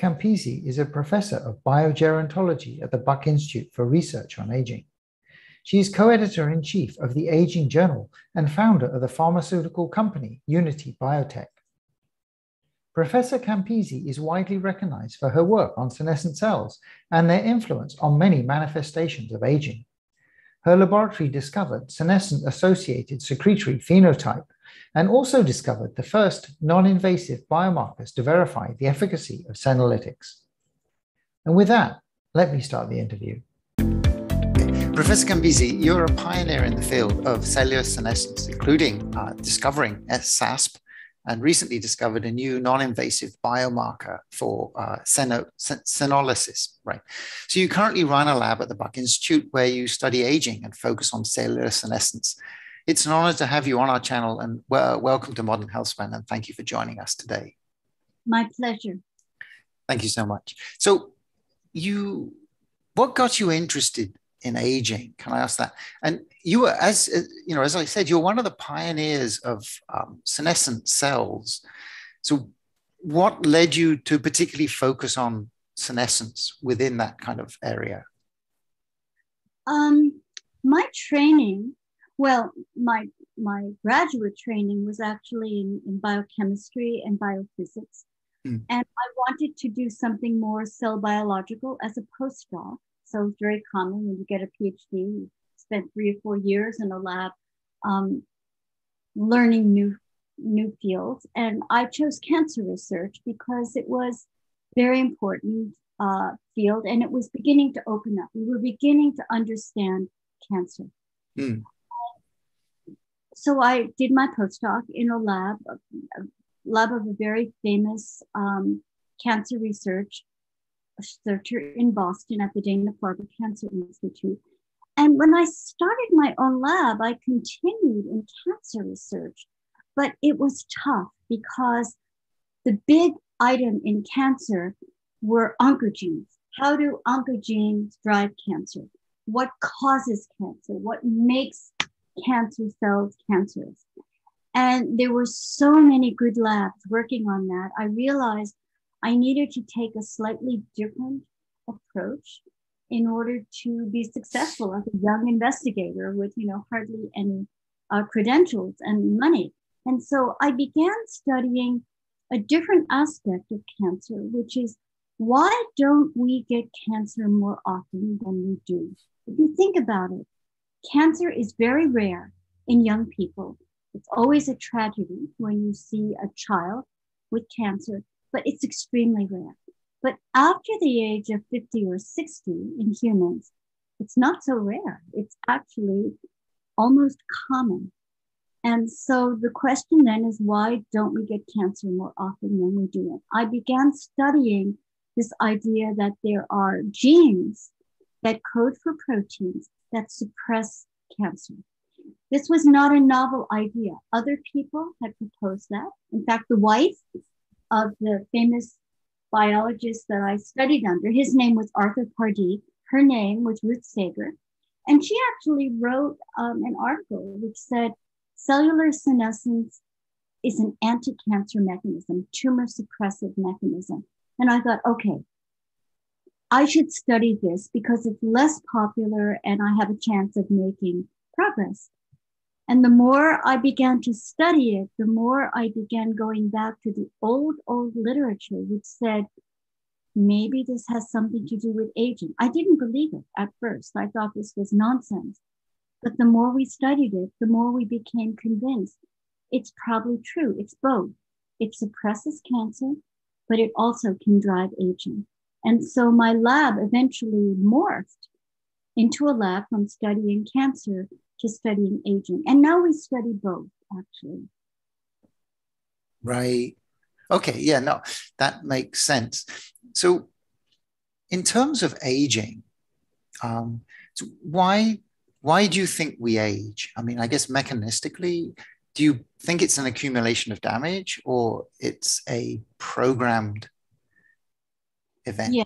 Campisi is a professor of biogerontology at the Buck Institute for Research on Aging. She is co editor in chief of the Aging Journal and founder of the pharmaceutical company Unity Biotech. Professor Campisi is widely recognized for her work on senescent cells and their influence on many manifestations of aging. Her laboratory discovered senescent associated secretory phenotype and also discovered the first non invasive biomarkers to verify the efficacy of senolytics. And with that, let me start the interview. Professor Campisi, you're a pioneer in the field of cellular senescence, including uh, discovering SASP and recently discovered a new non-invasive biomarker for uh, seno- senolysis, right? So you currently run a lab at the Buck Institute where you study aging and focus on cellular senescence. It's an honor to have you on our channel and welcome to Modern Healthspan and thank you for joining us today. My pleasure. Thank you so much. So you, what got you interested in aging? Can I ask that? And you were, as you know, as I said, you're one of the pioneers of um, senescent cells. So, what led you to particularly focus on senescence within that kind of area? Um, my training, well, my my graduate training was actually in, in biochemistry and biophysics. Mm. And I wanted to do something more cell biological as a postdoc. So it's very common when you get a PhD, you spend three or four years in a lab um, learning new new fields. And I chose cancer research because it was very important uh, field and it was beginning to open up. We were beginning to understand cancer. Mm. So I did my postdoc in a lab, a lab of a very famous um, cancer research researcher in Boston at the Dana Farber Cancer Institute. And when I started my own lab, I continued in cancer research, but it was tough because the big item in cancer were oncogenes. How do oncogenes drive cancer? What causes cancer? What makes cancer cells cancerous? And there were so many good labs working on that. I realized I needed to take a slightly different approach in order to be successful as a young investigator with, you know, hardly any uh, credentials and money. And so I began studying a different aspect of cancer, which is why don't we get cancer more often than we do? If you think about it, cancer is very rare in young people. It's always a tragedy when you see a child with cancer but it's extremely rare. But after the age of 50 or 60 in humans, it's not so rare. It's actually almost common. And so the question then is why don't we get cancer more often than we do it? I began studying this idea that there are genes that code for proteins that suppress cancer. This was not a novel idea. Other people had proposed that. In fact, the wife of the famous biologist that I studied under. His name was Arthur Pardee. Her name was Ruth Sager. And she actually wrote um, an article which said cellular senescence is an anti cancer mechanism, tumor suppressive mechanism. And I thought, okay, I should study this because it's less popular and I have a chance of making progress. And the more I began to study it, the more I began going back to the old, old literature, which said maybe this has something to do with aging. I didn't believe it at first. I thought this was nonsense. But the more we studied it, the more we became convinced it's probably true. It's both. It suppresses cancer, but it also can drive aging. And so my lab eventually morphed into a lab from studying cancer to studying aging. And now we study both, actually. Right. Okay. Yeah, no, that makes sense. So, in terms of aging, um, so why why do you think we age? I mean, I guess mechanistically, do you think it's an accumulation of damage or it's a programmed event? Yeah.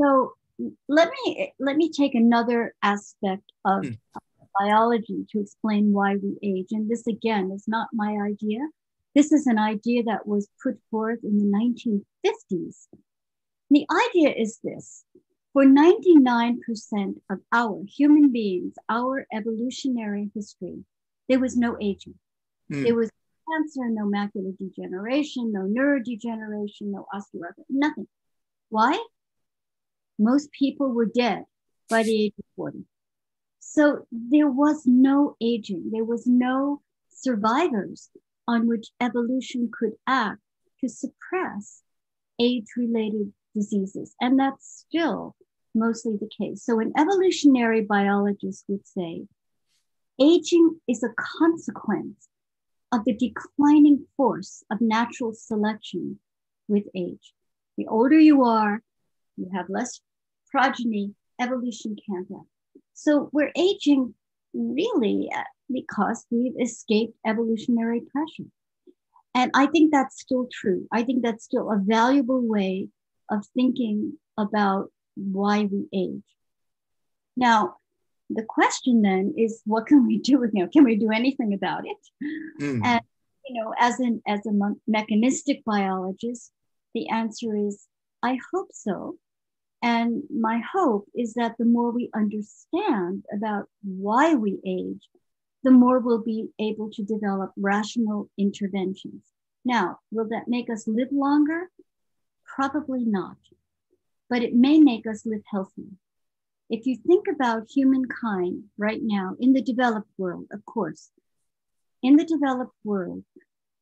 So let me let me take another aspect of hmm biology to explain why we age. And this, again, is not my idea. This is an idea that was put forth in the 1950s the idea is this for 99% of our human beings, our evolutionary history, there was no aging. Mm. There was cancer, no macular degeneration, no neurodegeneration, no osteoarthritis, nothing. Why? Most people were dead by the age of 40. So there was no aging, there was no survivors on which evolution could act to suppress age related diseases. And that's still mostly the case. So an evolutionary biologist would say aging is a consequence of the declining force of natural selection with age. The older you are, you have less progeny, evolution can't act. So we're aging really uh, because we've escaped evolutionary pressure. And I think that's still true. I think that's still a valuable way of thinking about why we age. Now, the question then is what can we do? You know, can we do anything about it? Mm. And you know, as an as a mechanistic biologist, the answer is I hope so. And my hope is that the more we understand about why we age, the more we'll be able to develop rational interventions. Now, will that make us live longer? Probably not, but it may make us live healthy. If you think about humankind right now in the developed world, of course, in the developed world,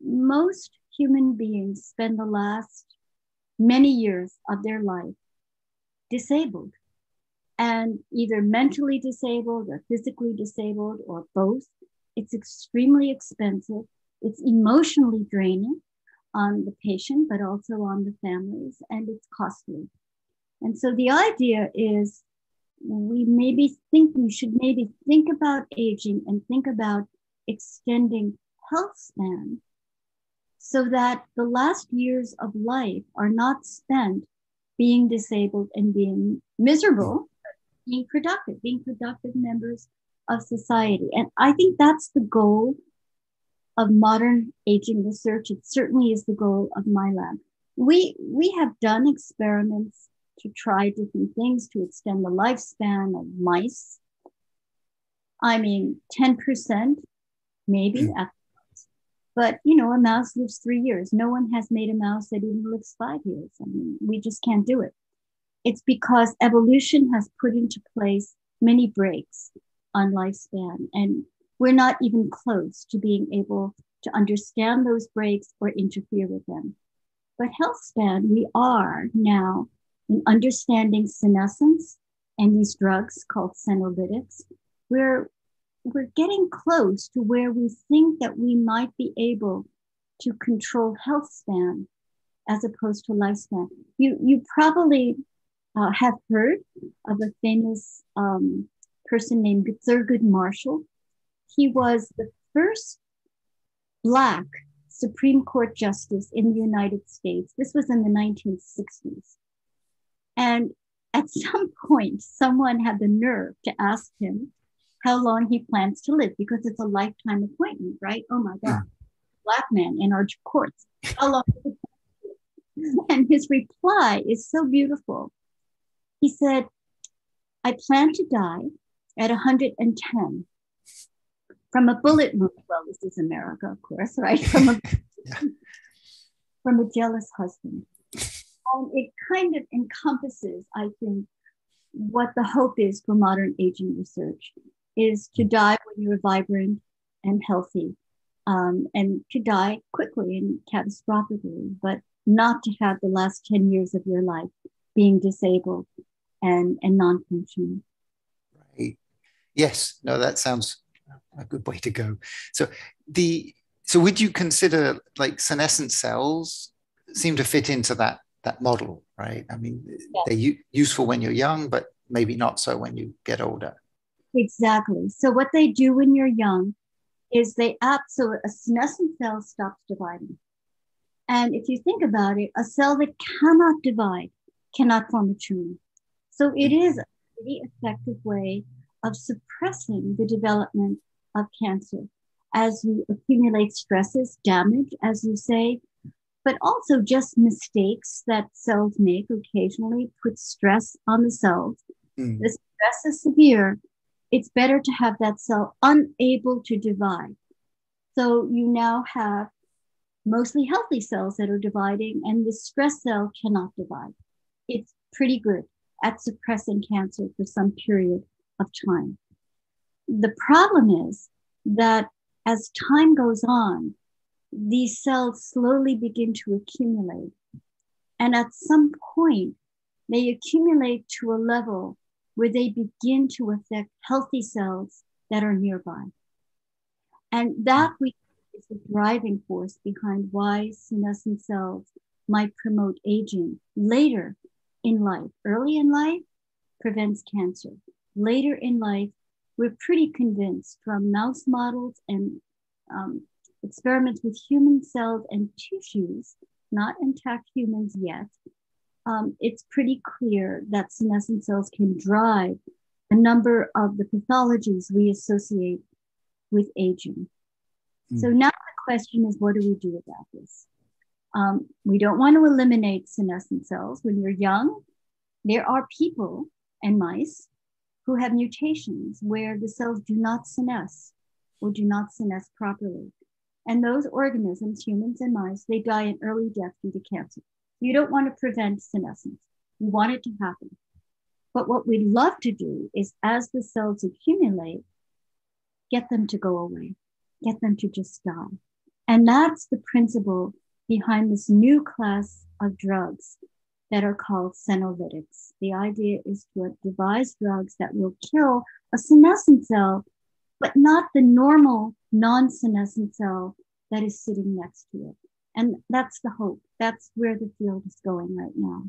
most human beings spend the last many years of their life disabled and either mentally disabled or physically disabled or both. It's extremely expensive. It's emotionally draining on the patient, but also on the families, and it's costly. And so the idea is we maybe think we should maybe think about aging and think about extending health span so that the last years of life are not spent being disabled and being miserable, being productive, being productive members of society. And I think that's the goal of modern aging research. It certainly is the goal of my lab. We, we have done experiments to try different things to extend the lifespan of mice. I mean, 10% maybe mm. But you know, a mouse lives three years. No one has made a mouse that even lives five years. I mean, we just can't do it. It's because evolution has put into place many brakes on lifespan, and we're not even close to being able to understand those brakes or interfere with them. But health span, we are now in understanding senescence and these drugs called senolytics. We're we're getting close to where we think that we might be able to control health span as opposed to lifespan. You, you probably uh, have heard of a famous um, person named Thurgood Marshall. He was the first Black Supreme Court justice in the United States. This was in the 1960s. And at some point, someone had the nerve to ask him how long he plans to live because it's a lifetime appointment, right? Oh my God, mm. black man in our courts. How long? and his reply is so beautiful. He said, I plan to die at 110 from a bullet wound. Well, this is America, of course, right? From a, yeah. from a jealous husband. And it kind of encompasses, I think, what the hope is for modern aging research is to die when you're vibrant and healthy, um, and to die quickly and catastrophically, but not to have the last 10 years of your life being disabled and, and non functioning. Right. Yes. No, that sounds a good way to go. So, the so would you consider like senescent cells seem to fit into that that model, right? I mean, yes. they're u- useful when you're young, but maybe not so when you get older. Exactly. So what they do when you're young is they up so a senescent cell stops dividing. And if you think about it, a cell that cannot divide cannot form a tumor. So it is a pretty effective way of suppressing the development of cancer as you accumulate stresses, damage, as you say. but also just mistakes that cells make occasionally put stress on the cells. Mm. The stress is severe. It's better to have that cell unable to divide. So you now have mostly healthy cells that are dividing, and the stress cell cannot divide. It's pretty good at suppressing cancer for some period of time. The problem is that as time goes on, these cells slowly begin to accumulate. And at some point, they accumulate to a level where they begin to affect healthy cells that are nearby. And that we is the driving force behind why senescent cells might promote aging later in life. Early in life prevents cancer. Later in life, we're pretty convinced from mouse models and um, experiments with human cells and tissues, not intact humans yet, um, it's pretty clear that senescent cells can drive a number of the pathologies we associate with aging. Mm. So now the question is, what do we do about this? Um, we don't want to eliminate senescent cells. When you're young, there are people and mice who have mutations where the cells do not senesce or do not senesce properly. And those organisms, humans and mice, they die an early death due to cancer. You don't want to prevent senescence. You want it to happen. But what we'd love to do is as the cells accumulate, get them to go away, get them to just die. And that's the principle behind this new class of drugs that are called senolytics. The idea is to devise drugs that will kill a senescent cell but not the normal non senescent cell that is sitting next to it. And that's the hope. That's where the field is going right now.